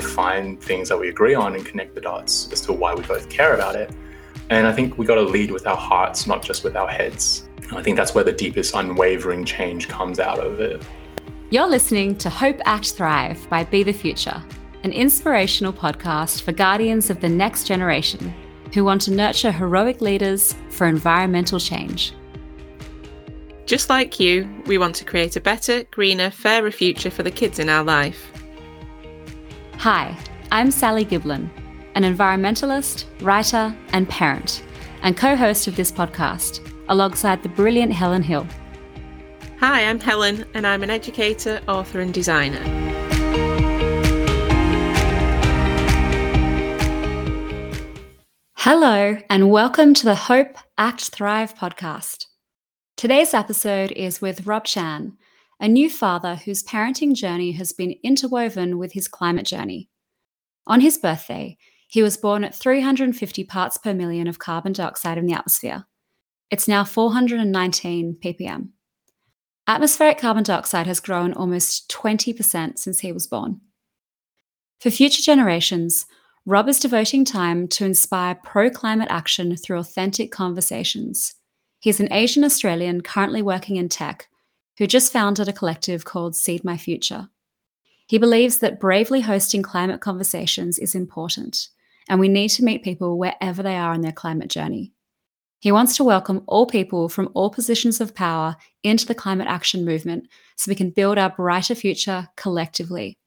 to find things that we agree on and connect the dots as to why we both care about it. And I think we got to lead with our hearts, not just with our heads. And I think that's where the deepest unwavering change comes out of it. You're listening to Hope Act Thrive by Be the Future, an inspirational podcast for guardians of the next generation who want to nurture heroic leaders for environmental change. Just like you, we want to create a better, greener, fairer future for the kids in our life. Hi, I'm Sally Giblin, an environmentalist, writer, and parent, and co host of this podcast, alongside the brilliant Helen Hill. Hi, I'm Helen, and I'm an educator, author, and designer. Hello, and welcome to the Hope Act Thrive podcast. Today's episode is with Rob Chan, a new father whose parenting journey has been interwoven with his climate journey. On his birthday, he was born at 350 parts per million of carbon dioxide in the atmosphere. It's now 419 ppm. Atmospheric carbon dioxide has grown almost 20% since he was born. For future generations, Rob is devoting time to inspire pro climate action through authentic conversations He's an Asian Australian currently working in tech who just founded a collective called Seed My Future. He believes that bravely hosting climate conversations is important, and we need to meet people wherever they are in their climate journey. He wants to welcome all people from all positions of power into the climate action movement so we can build our brighter future collectively.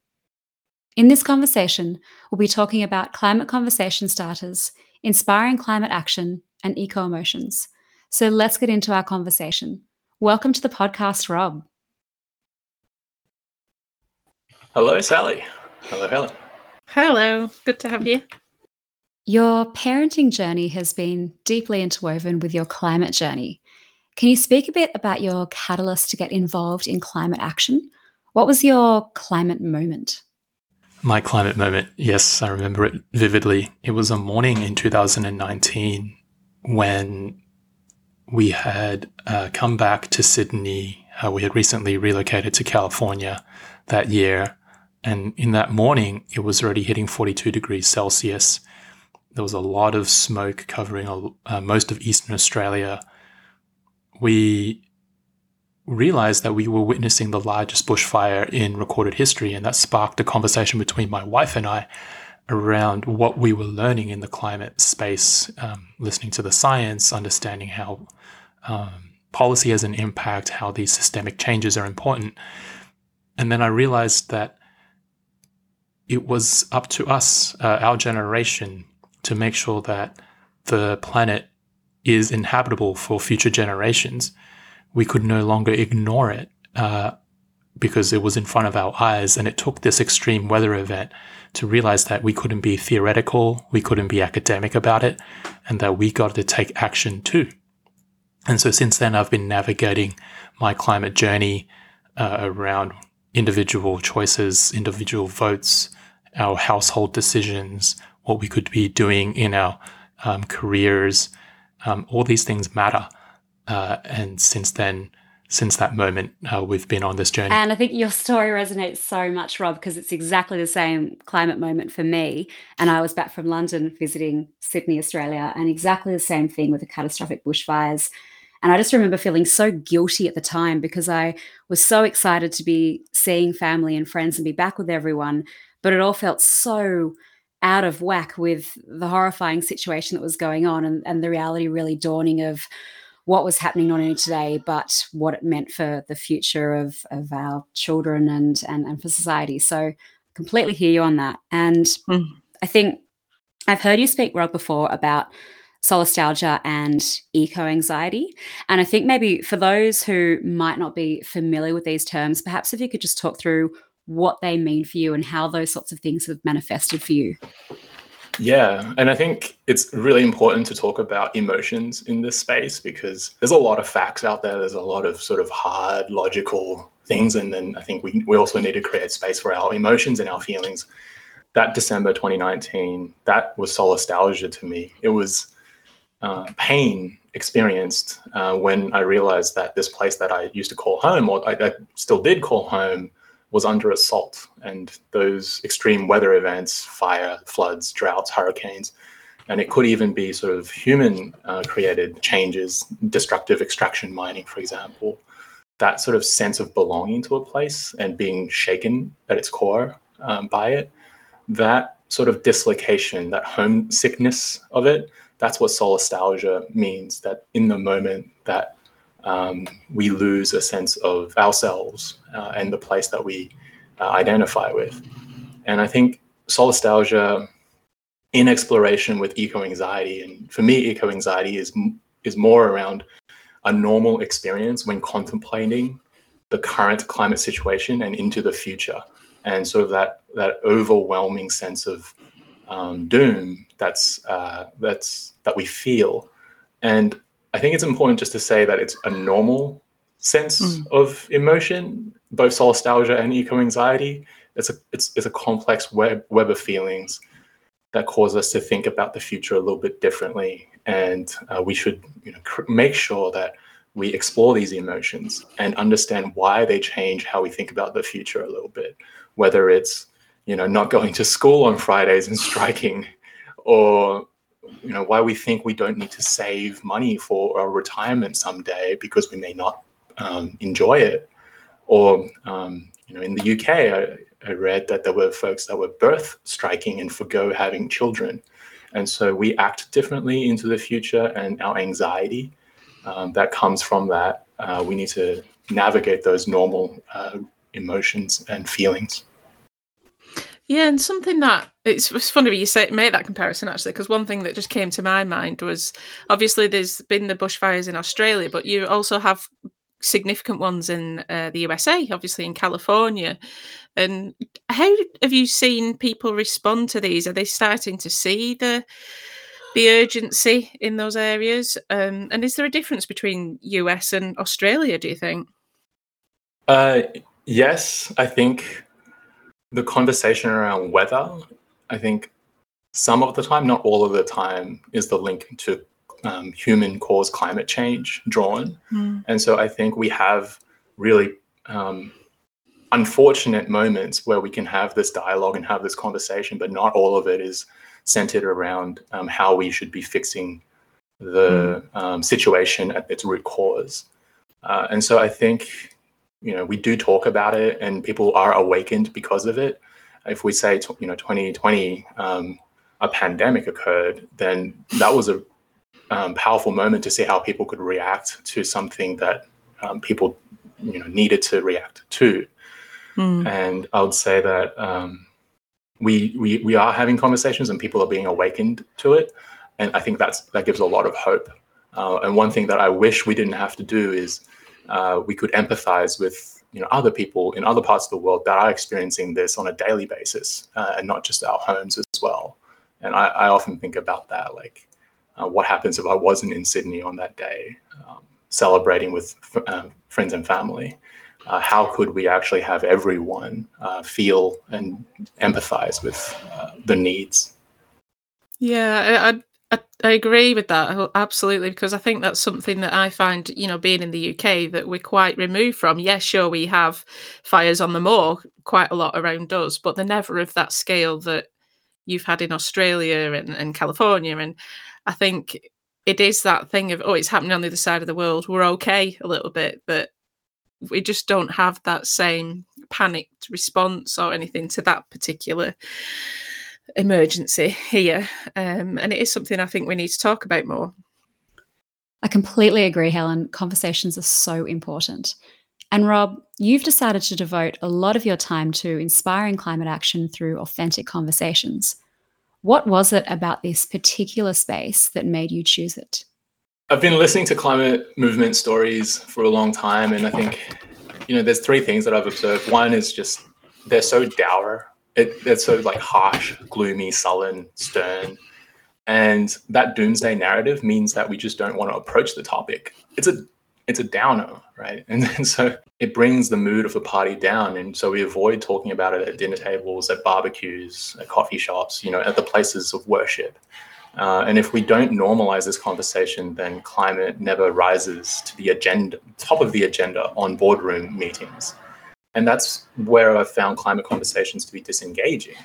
In this conversation, we'll be talking about climate conversation starters, inspiring climate action, and eco emotions so let's get into our conversation. Welcome to the podcast, Rob. Hello, Sally. Hello, Helen. Hello. Good to have you. Your parenting journey has been deeply interwoven with your climate journey. Can you speak a bit about your catalyst to get involved in climate action? What was your climate moment? My climate moment, yes, I remember it vividly. It was a morning in 2019 when we had uh, come back to Sydney. Uh, we had recently relocated to California that year. And in that morning, it was already hitting 42 degrees Celsius. There was a lot of smoke covering uh, most of Eastern Australia. We realized that we were witnessing the largest bushfire in recorded history, and that sparked a conversation between my wife and I around what we were learning in the climate space, um, listening to the science, understanding how um, policy has an impact, how these systemic changes are important. And then I realized that it was up to us, uh, our generation, to make sure that the planet is inhabitable for future generations. We could no longer ignore it uh, because it was in front of our eyes. And it took this extreme weather event to realize that we couldn't be theoretical, we couldn't be academic about it, and that we got to take action too. And so since then, I've been navigating my climate journey uh, around individual choices, individual votes, our household decisions, what we could be doing in our um, careers. Um, all these things matter. Uh, and since then, since that moment, uh, we've been on this journey. And I think your story resonates so much, Rob, because it's exactly the same climate moment for me. And I was back from London visiting Sydney, Australia, and exactly the same thing with the catastrophic bushfires and I just remember feeling so guilty at the time because I was so excited to be seeing family and friends and be back with everyone. But it all felt so out of whack with the horrifying situation that was going on and, and the reality really dawning of what was happening not only today, but what it meant for the future of, of our children and, and, and for society. So completely hear you on that. And mm. I think I've heard you speak, Rob, before about solastalgia and eco anxiety. And I think maybe for those who might not be familiar with these terms, perhaps if you could just talk through what they mean for you and how those sorts of things have manifested for you. Yeah, and I think it's really important to talk about emotions in this space because there's a lot of facts out there. There's a lot of sort of hard, logical things. And then I think we, we also need to create space for our emotions and our feelings. That December 2019, that was solastalgia to me. It was uh, pain experienced uh, when I realized that this place that I used to call home, or I, I, still did call home, was under assault. And those extreme weather events, fire, floods, droughts, hurricanes, and it could even be sort of human uh, created changes, destructive extraction mining, for example. That sort of sense of belonging to a place and being shaken at its core um, by it, that sort of dislocation, that homesickness of it, that's what solastalgia means. That in the moment that um, we lose a sense of ourselves uh, and the place that we uh, identify with. And I think solastalgia in exploration with eco anxiety, and for me, eco anxiety is is more around a normal experience when contemplating the current climate situation and into the future, and sort of that that overwhelming sense of um, doom that's uh, that's that we feel, and I think it's important just to say that it's a normal sense mm. of emotion, both solastalgia and eco anxiety. It's a it's, it's a complex web web of feelings that cause us to think about the future a little bit differently, and uh, we should you know cr- make sure that we explore these emotions and understand why they change how we think about the future a little bit. Whether it's you know not going to school on Fridays and striking, or you know why we think we don't need to save money for our retirement someday because we may not um, enjoy it. Or um, you know in the uk I, I, read that there were folks that were birth striking and forgo having children. And so we act differently into the future and our anxiety um, that comes from that uh, we need to navigate those normal uh, emotions and feelings yeah, and something that it's, it's funny you say make that comparison actually, because one thing that just came to my mind was obviously there's been the bushfires in Australia, but you also have significant ones in uh, the USA, obviously in California. And how have you seen people respond to these? Are they starting to see the the urgency in those areas? Um, and is there a difference between US and Australia? Do you think? Uh, yes, I think the conversation around weather, I think some of the time, not all of the time, is the link to um, human caused climate change drawn. Mm. And so I think we have really um, unfortunate moments where we can have this dialogue and have this conversation, but not all of it is centered around um, how we should be fixing the mm. situation at its root cause. Uh, and so I think you know we do talk about it and people are awakened because of it. If we say you know 2020 um, a pandemic occurred then that was a um, powerful moment to see how people could react to something that um, people you know needed to react to. Mm. and i would say that um, we, we we are having conversations and people are being awakened to it. And i think that's that gives a lot of hope. Uh, and one thing that i wish we didn't have to do is uh, we could empathize with you know other people in other parts of the world that are experiencing this on a daily basis uh, and not just our homes as well. And i, I often think about that like uh, what happens if i wasn't in sydney on that day um, celebrating with f- um, friends and family? Uh, how could we actually have everyone uh, feel and empathize with uh, the needs? Yeah I, I, I agree with that absolutely because I think that's something that I find, you know, being in the UK that we're quite removed from. Yes, sure, we have fires on the moor quite a lot around us, but they're never of that scale that you've had in Australia and, and California. And I think it is that thing of, oh, it's happening on the other side of the world. We're okay a little bit, but we just don't have that same panicked response or anything to that particular emergency here. Um, and it is something I think we need to talk about more. I completely agree, Helen. Conversations are so important. And Rob, you've decided to devote a lot of your time to inspiring climate action through authentic conversations. What was it about this particular space that made you choose it? I've been listening to climate movement stories for a long time, and I think, you know, there's three things that I've observed. One is just they're so dour it, it's so like harsh, gloomy, sullen, stern. And that doomsday narrative means that we just don't want to approach the topic. It's a it's a downer, right? And, so it brings the mood of the party down. And so we avoid talking about it at dinner tables, at barbecues, at coffee shops, you know, at the places of worship. Uh, and if we don't normalize this conversation, then climate never rises to the agenda, top of the agenda on boardroom meetings. And that's where I've found climate conversations to be disengaging.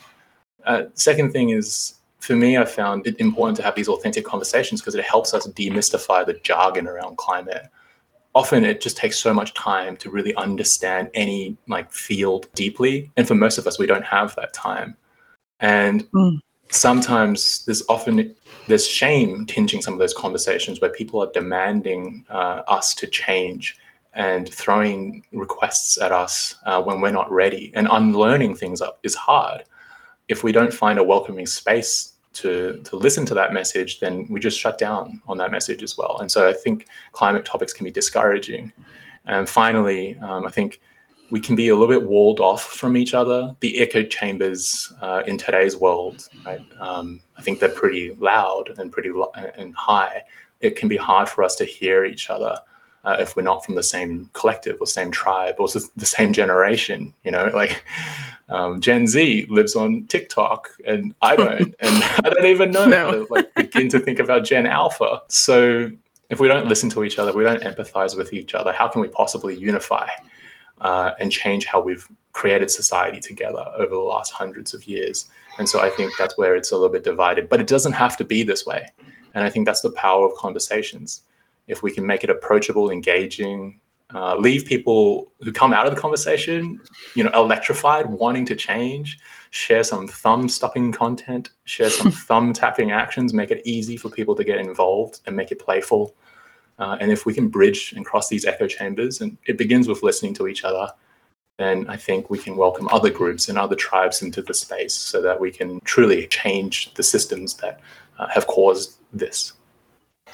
Uh, second thing is, for me, I found it important to have these authentic conversations because it helps us demystify the jargon around climate. Often it just takes so much time to really understand any like field deeply. And for most of us, we don't have that time. And mm. sometimes there's often there's shame tinging some of those conversations where people are demanding uh, us to change and throwing requests at us uh, when we're not ready and unlearning things up is hard if we don't find a welcoming space to to listen to that message, then we just shut down on that message as well. And so I think climate topics can be discouraging. And finally, um, I think we can be a little bit walled off from each other. The echo chambers uh, in today's world, right? Um, I think they're pretty loud and pretty lo- and high. It can be hard for us to hear each other uh, if we're not from the same collective or same tribe or the same generation. You know, like um, Gen Z lives on TikTok, and I don't, and I don't even know no. to like begin to think about Gen Alpha. So if we don't listen to each other, we don't empathize with each other. How can we possibly unify uh, and change how we've created society together over the last hundreds of years? And so I think that's where it's a little bit divided. But it doesn't have to be this way. And I think that's the power of conversations. If we can make it approachable, engaging, uh, leave people who come out of the conversation, you know, electrified, wanting to change, share some thumb stopping content, share some thumb tapping actions, make it easy for people to get involved and make it playful. Uh, and if we can bridge and cross these echo chambers, and it begins with listening to each other, then I think we can welcome other groups and other tribes into the space so that we can truly change the systems that uh, have caused this.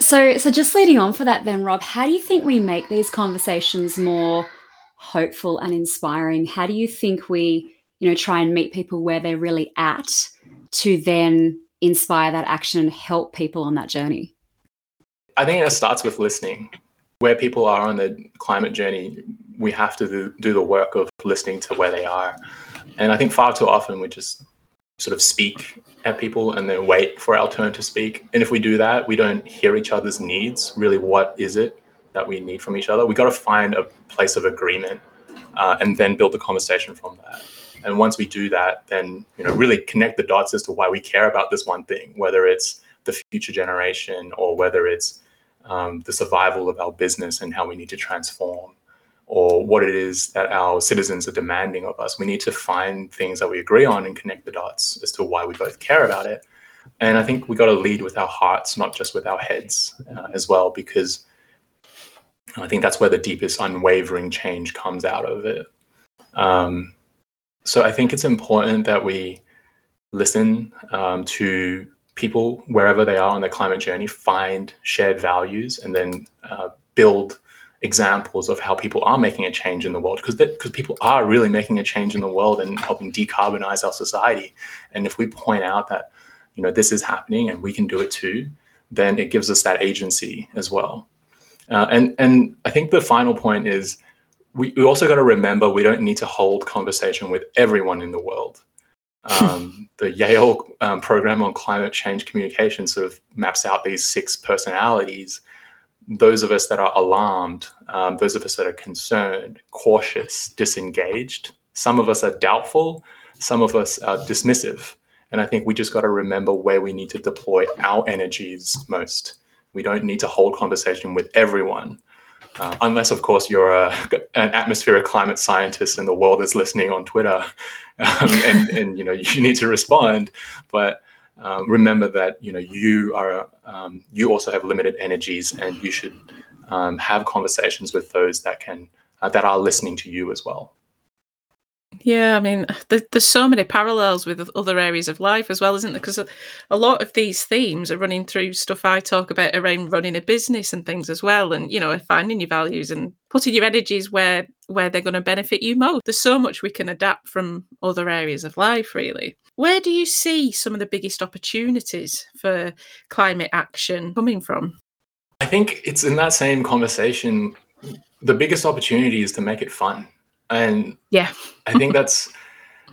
So, so just leading on for that, then, Rob, how do you think we make these conversations more hopeful and inspiring? How do you think we, you know, try and meet people where they're really at to then inspire that action and help people on that journey? I think it starts with listening. Where people are on the climate journey, we have to do, do the work of listening to where they are. And I think far too often we just sort of speak at people and then wait for our turn to speak. And if we do that, we don't hear each other's needs. Really, what is it that we need from each other? We got to find a place of agreement uh, and then build the conversation from that. And once we do that, then you know really connect the dots as to why we care about this one thing, whether it's the future generation or whether it's um, the survival of our business and how we need to transform or what it is that our citizens are demanding of us. We need to find things that we agree on and connect the dots as to why we both care about it. And I think we got to lead with our hearts, not just with our heads uh, as well, because I think that's where the deepest unwavering change comes out of it. Um, so I think it's important that we listen um, to people wherever they are on their climate journey, find shared values, and then uh, build examples of how people are making a change in the world because because people are really making a change in the world and helping decarbonize our society. And if we point out that you know this is happening and we can do it too then it gives us that agency as well. Uh, and and i think the final point is we, we also got to remember we don't need to hold conversation with everyone in the world. Um, the yale um, program on climate change communication sort of maps out these six personalities those of us that are alarmed, um, those of us that are concerned, cautious, disengaged. Some of us are doubtful, some of us are dismissive. And I think we just got to remember where we need to deploy our energies most. We don't need to hold conversation with everyone, uh, unless, of course, you're a, an atmospheric climate scientist and the world is listening on Twitter, um, and, and you know you need to respond. But um, remember that you know you are um, you also have limited energies, and you should um, have conversations with those that can uh, that are listening to you as well. Yeah, I mean, there's so many parallels with other areas of life as well, isn't there? Because a lot of these themes are running through stuff I talk about around running a business and things as well, and you know, finding your values and putting your energies where where they're going to benefit you most. There's so much we can adapt from other areas of life, really. Where do you see some of the biggest opportunities for climate action coming from? I think it's in that same conversation. The biggest opportunity is to make it fun and yeah i think that's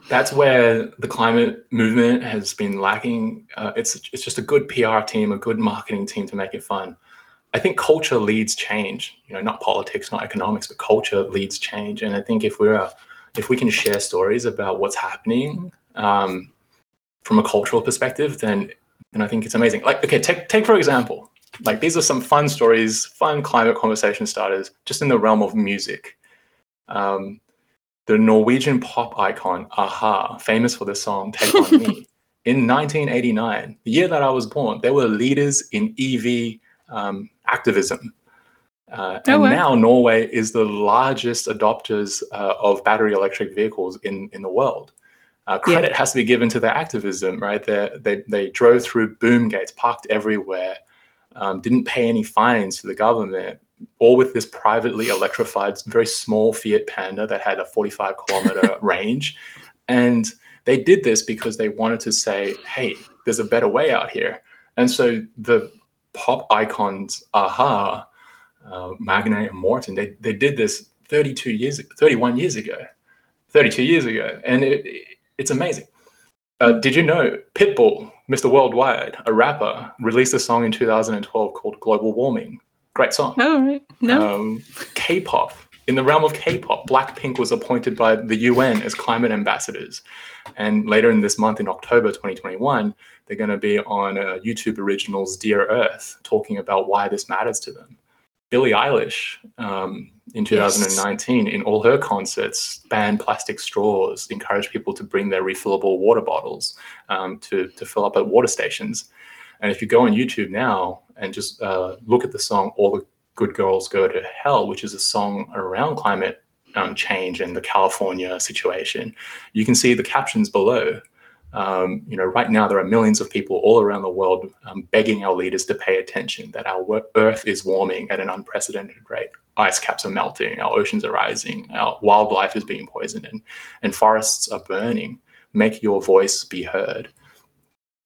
that's where the climate movement has been lacking uh, it's it's just a good pr team a good marketing team to make it fun i think culture leads change you know not politics not economics but culture leads change and i think if we're if we can share stories about what's happening um, from a cultural perspective, then then I think it's amazing. Like, okay, take take for example, like these are some fun stories, fun climate conversation starters, just in the realm of music. Um, the Norwegian pop icon a-ha, famous for the song "Take on Me," in 1989, the year that I was born, they were leaders in EV um, activism. Uh, Oh, and wow. now Norway is the largest adopters uh, of battery electric vehicles in, in the world. Uh, Yeah. credit has to be given to their activism, right? They, they, they drove through boom gates, parked everywhere, um, didn't pay any fines to the government, all with this privately electrified, very small Fiat Panda that had a 45 kilometer range. And they did this because they wanted to say, hey, there's a better way out here. And so the pop icons, a-ha, uh, Magne and Morten, they, they did this 32 years, 31 years ago, 32 years ago. And it, it- it's amazing. Uh, did you know Pitbull, Mr. Worldwide, a rapper, released a song in 2012 called Global Warming? Great song. Oh, right. No. Um, K-pop. In the realm of K-pop, Blackpink was appointed by the UN as climate ambassadors, and later in this month, in October 2021, they're going to be on uh, YouTube Originals "Dear Earth," talking about why this matters to them. Billie Eilish, um, in 2019, in all her concerts, banned plastic straws, encouraged people to bring their refillable water bottles um, to to fill up at water stations. And if you go on YouTube now and just uh, look at the song "All the Good Girls Go to Hell," which is a song around climate um, change and the California situation, you can see the captions below. Um, you know, right now there are millions of people all around the world um, begging our leaders to pay attention that our Earth is warming at an unprecedented rate. Ice caps are melting, our oceans are rising, our wildlife is being poisoned, and, and forests are burning. Make your voice be heard.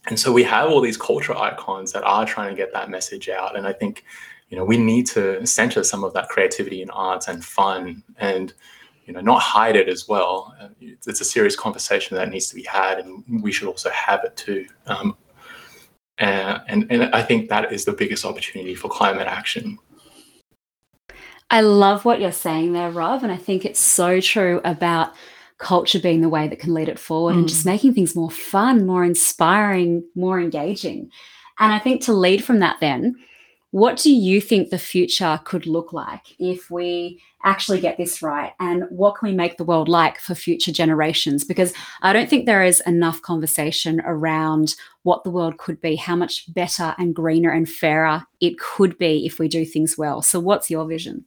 And so we have all these cultural icons that are trying to get that message out. And I think, you know, we need to center some of that creativity in arts and fun and, you know, not hide it as well. Uh, It's, it's a serious conversation that needs to be had, and we should also have it too. Um, and, and I think that is the biggest opportunity for climate action. I love what you're saying there, Rob. And I think it's so true about culture being the way that can lead it forward and just making things more fun, more inspiring, more engaging. And I think to lead from that, then, what do you think the future could look like if we actually get this right? And what can we make the world like for future generations? Because I don't think there is enough conversation around what the world could be, how much better and greener and fairer it could be if we do things well. So, what's your vision?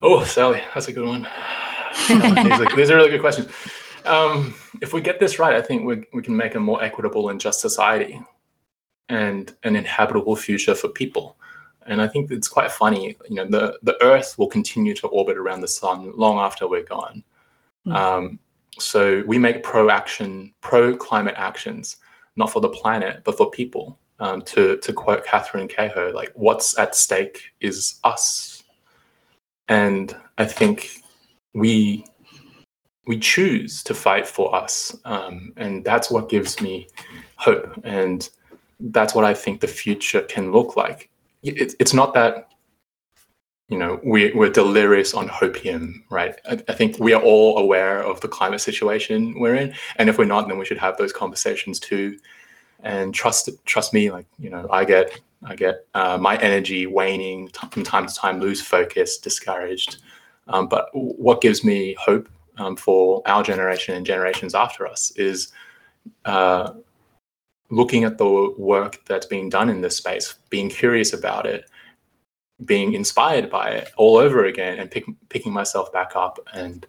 Oh, Sally, that's a good one. these, are, these are really good questions. Um, if we get this right, I think we, we can make a more equitable and just society and an inhabitable future for people. And I think it's quite funny, you know, the, the Earth will continue to orbit around the sun long after we're gone. Mm. Um, so we make pro action, pro climate actions, not for the planet, but for people. Um, to, to quote Catherine Cahill, like what's at stake is us. And I think we we choose to fight for us, um, and that's what gives me hope, and that's what I think the future can look like. It, it's not that you know we, we're delirious on hopium, right? I, I think we are all aware of the climate situation we're in, and if we're not, then we should have those conversations too. And trust trust me, like you know, I get I get uh, my energy waning t- from time to time, lose focus, discouraged. Um, but what gives me hope um, for our generation and generations after us is uh, looking at the work that's being done in this space, being curious about it, being inspired by it all over again, and pick, picking myself back up and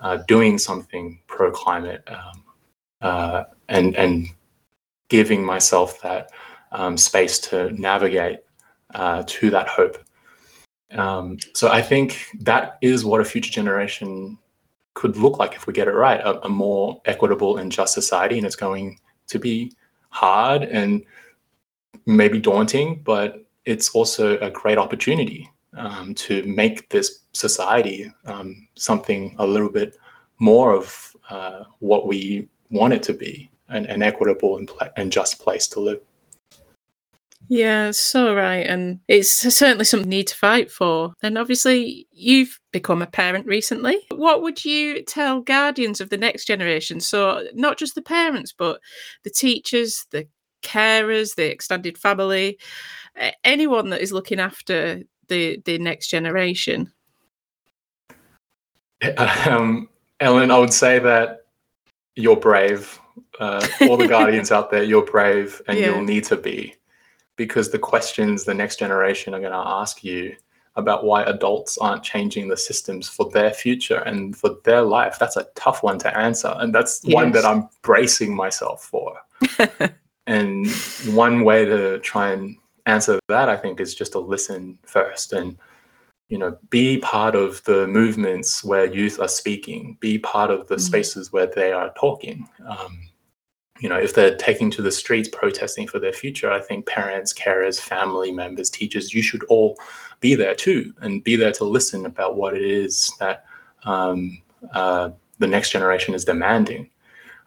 uh, doing something pro climate um, uh, and and giving myself that um, space to navigate uh, to that hope. Um, so I think that is what a future generation could look like if we get it right a, a more equitable and just society. And it's going to be hard and maybe daunting, but it's also a great opportunity um, to make this society um, something a little bit more of uh, what we want it to be an, an equitable and, pla- and just place to live. Yeah, so right. And it's certainly something you need to fight for. And obviously, you've become a parent recently. What would you tell guardians of the next generation? So, not just the parents, but the teachers, the carers, the extended family, anyone that is looking after the, the next generation? Um, Ellen, I would say that you're brave. Uh, all the guardians out there, you're brave and yeah. you'll need to be because the questions the next generation are going to ask you about why adults aren't changing the systems for their future and for their life that's a tough one to answer and that's yes. one that i'm bracing myself for and one way to try and answer that i think is just to listen first and you know be part of the movements where youth are speaking be part of the mm-hmm. spaces where they are talking um, you know, if they're taking to the streets protesting for their future, I think parents, carers, family members, teachers, you should all be there too and be there to listen about what it is that um, uh, the next generation is demanding.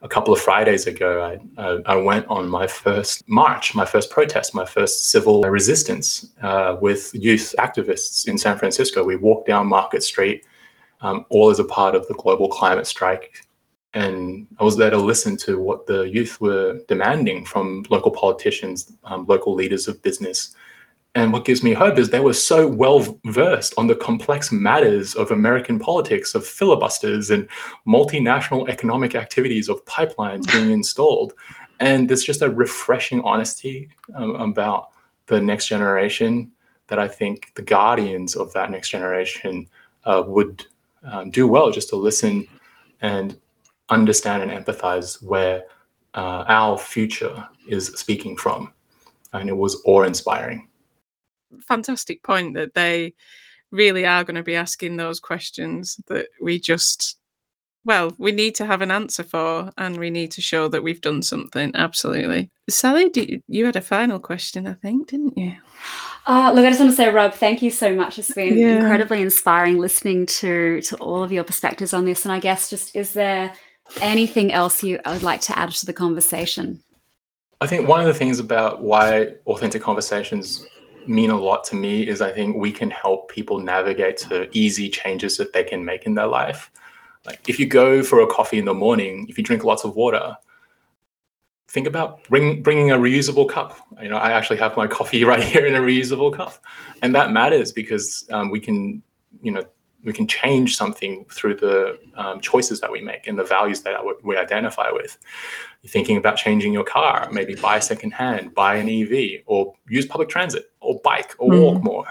A couple of Fridays ago, I, I went on my first march, my first protest, my first civil resistance uh, with youth activists in San Francisco. We walked down Market Street, um, all as a part of the global climate strike and I was there to listen to what the youth were demanding from local politicians, um, local leaders of business. And what gives me hope is they were so well versed on the complex matters of American politics, of filibusters and multinational economic activities, of pipelines being installed. And there's just a refreshing honesty um, about the next generation that I think the guardians of that next generation uh, would um, do well just to listen and understand and empathize where uh, our future is speaking from. And it was awe inspiring. Fantastic point that they really are going to be asking those questions that we just, well, we need to have an answer for and we need to show that we've done something. Absolutely. Sally, you, you had a final question, I think, didn't you? Uh, look, I just want to say, Rob, thank you so much. It's been yeah. incredibly inspiring listening to to all of your perspectives on this. And I guess just is there anything else you would like to add to the conversation? I think one of the things about why authentic conversations mean a lot to me is I think we can help people navigate to easy changes that they can make in their life. Like if you go for a coffee in the morning, if you drink lots of water, think about bring, bringing a reusable cup. You know, I actually have my coffee right here in a reusable cup, and that matters because um, we can, you know, we can change something through the um, choices that we make and the values that we identify with. You're thinking about changing your car, maybe buy secondhand, buy an EV, or use public transit, or bike, or mm. walk more.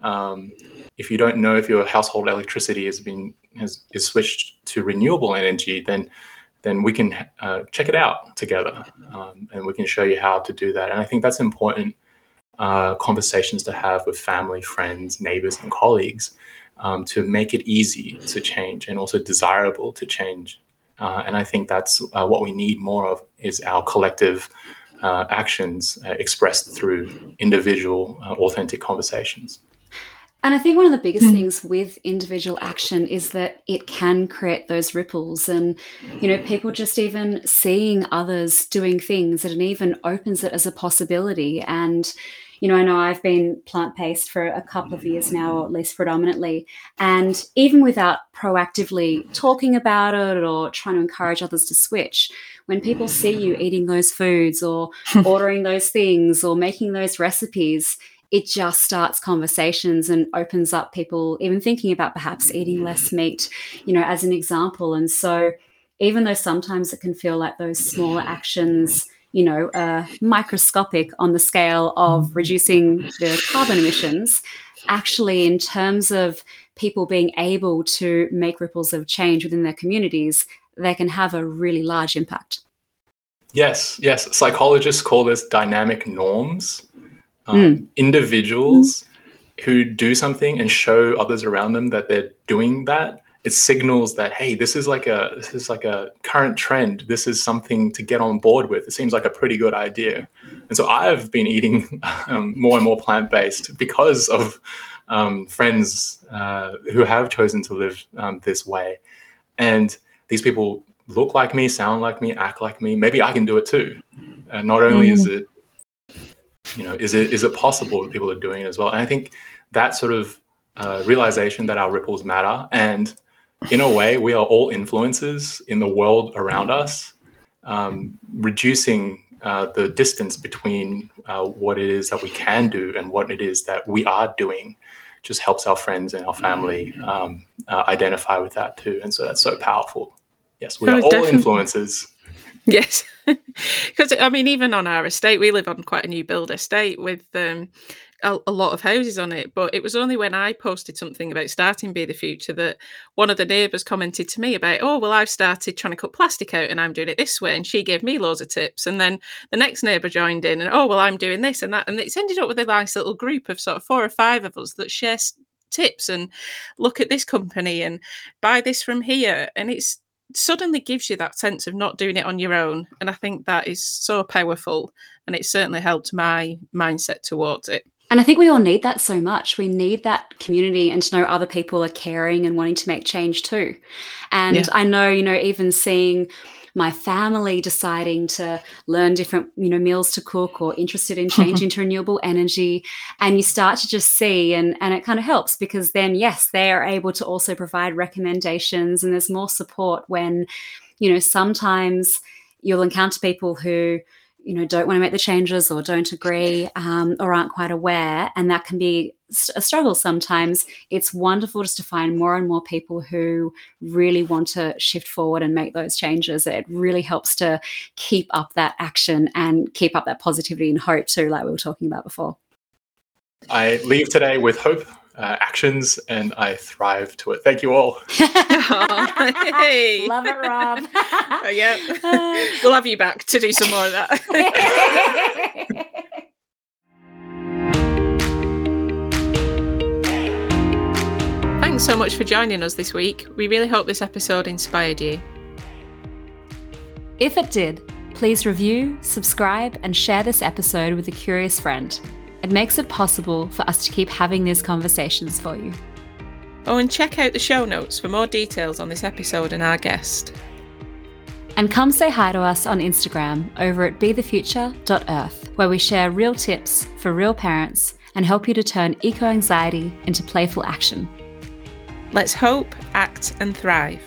Um, if you don't know if your household electricity has been has is switched to renewable energy, then then we can uh, check it out together, um, and we can show you how to do that. And I think that's important uh, conversations to have with family, friends, neighbors, and colleagues um, to make it easy to change and also desirable to change. Uh, and I think that's uh, what we need more of is our collective uh, actions uh, expressed through individual, uh, authentic conversations. And I think one of the biggest mm. things with individual action is that it can create those ripples. And, you know, people just even seeing others doing things, it even opens it as a possibility. And, you know, I know I've been plant based for a couple of years now, or at least predominantly. And even without proactively talking about it or trying to encourage others to switch, when people see you eating those foods or ordering those things or making those recipes, it just starts conversations and opens up people even thinking about perhaps eating less meat, you know, as an example. And so, even though sometimes it can feel like those smaller actions you know, uh, microscopic on the scale of reducing the carbon emissions, actually, in terms of people being able to make ripples of change within their communities, they can have a really large impact. Yes, yes. Psychologists call this dynamic norms. Um, mm. Individuals mm. who do something and show others around them that they're doing that it signals that hey this is like a this is like a current trend. This is something to get on board with. It seems like a pretty good idea. And so i've been eating um, more and more plant-based because of um, friends uh, who have chosen to live um, this way. And these people look like me sound like me act like me. Maybe i can do it too. And not only is it you know, is it is it possible that people are doing it as well? And I think that sort of uh, realization that our ripples matter, and in a way, we are all influences in the world around us, um, reducing uh, the distance between uh, what it is that we can do and what it is that we are doing just helps our friends and our family um, uh, identify with that too. And so that's so powerful. Yes, we oh, are all definitely. influences. Yes, because I mean, even on our estate, we live on quite a new build estate with um, a, a, lot of houses on it. But it was only when I posted something about starting Be the Future that one of the neighbours commented to me about, oh, well, I've started trying to cut plastic out and I'm doing it this way. And she gave me loads of tips. And then the next neighbour joined in and, oh, well, I'm doing this and that. And it's ended up with a nice little group of sort of four or five of us that share tips and look at this company and buy this from here. And it's suddenly gives you that sense of not doing it on your own. And I think that is so powerful. And it certainly helped my mindset towards it. And I think we all need that so much. We need that community and to know other people are caring and wanting to make change too. And yeah. I know, you know, even seeing my family deciding to learn different you know meals to cook or interested in changing to renewable energy and you start to just see and and it kind of helps because then yes they are able to also provide recommendations and there's more support when you know sometimes you'll encounter people who you know don't want to make the changes or don't agree um, or aren't quite aware and that can be a struggle sometimes. It's wonderful just to find more and more people who really want to shift forward and make those changes. It really helps to keep up that action and keep up that positivity and hope too like we were talking about before. I leave today with hope uh, actions and I thrive to it. Thank you all. oh, hey. Love it, Rob. uh, yeah. we'll have you back to do some more of that. Thanks so much for joining us this week. We really hope this episode inspired you. If it did, please review, subscribe, and share this episode with a curious friend. It makes it possible for us to keep having these conversations for you. Oh, and check out the show notes for more details on this episode and our guest. And come say hi to us on Instagram over at bethefuture.earth, where we share real tips for real parents and help you to turn eco anxiety into playful action. Let's hope, act, and thrive.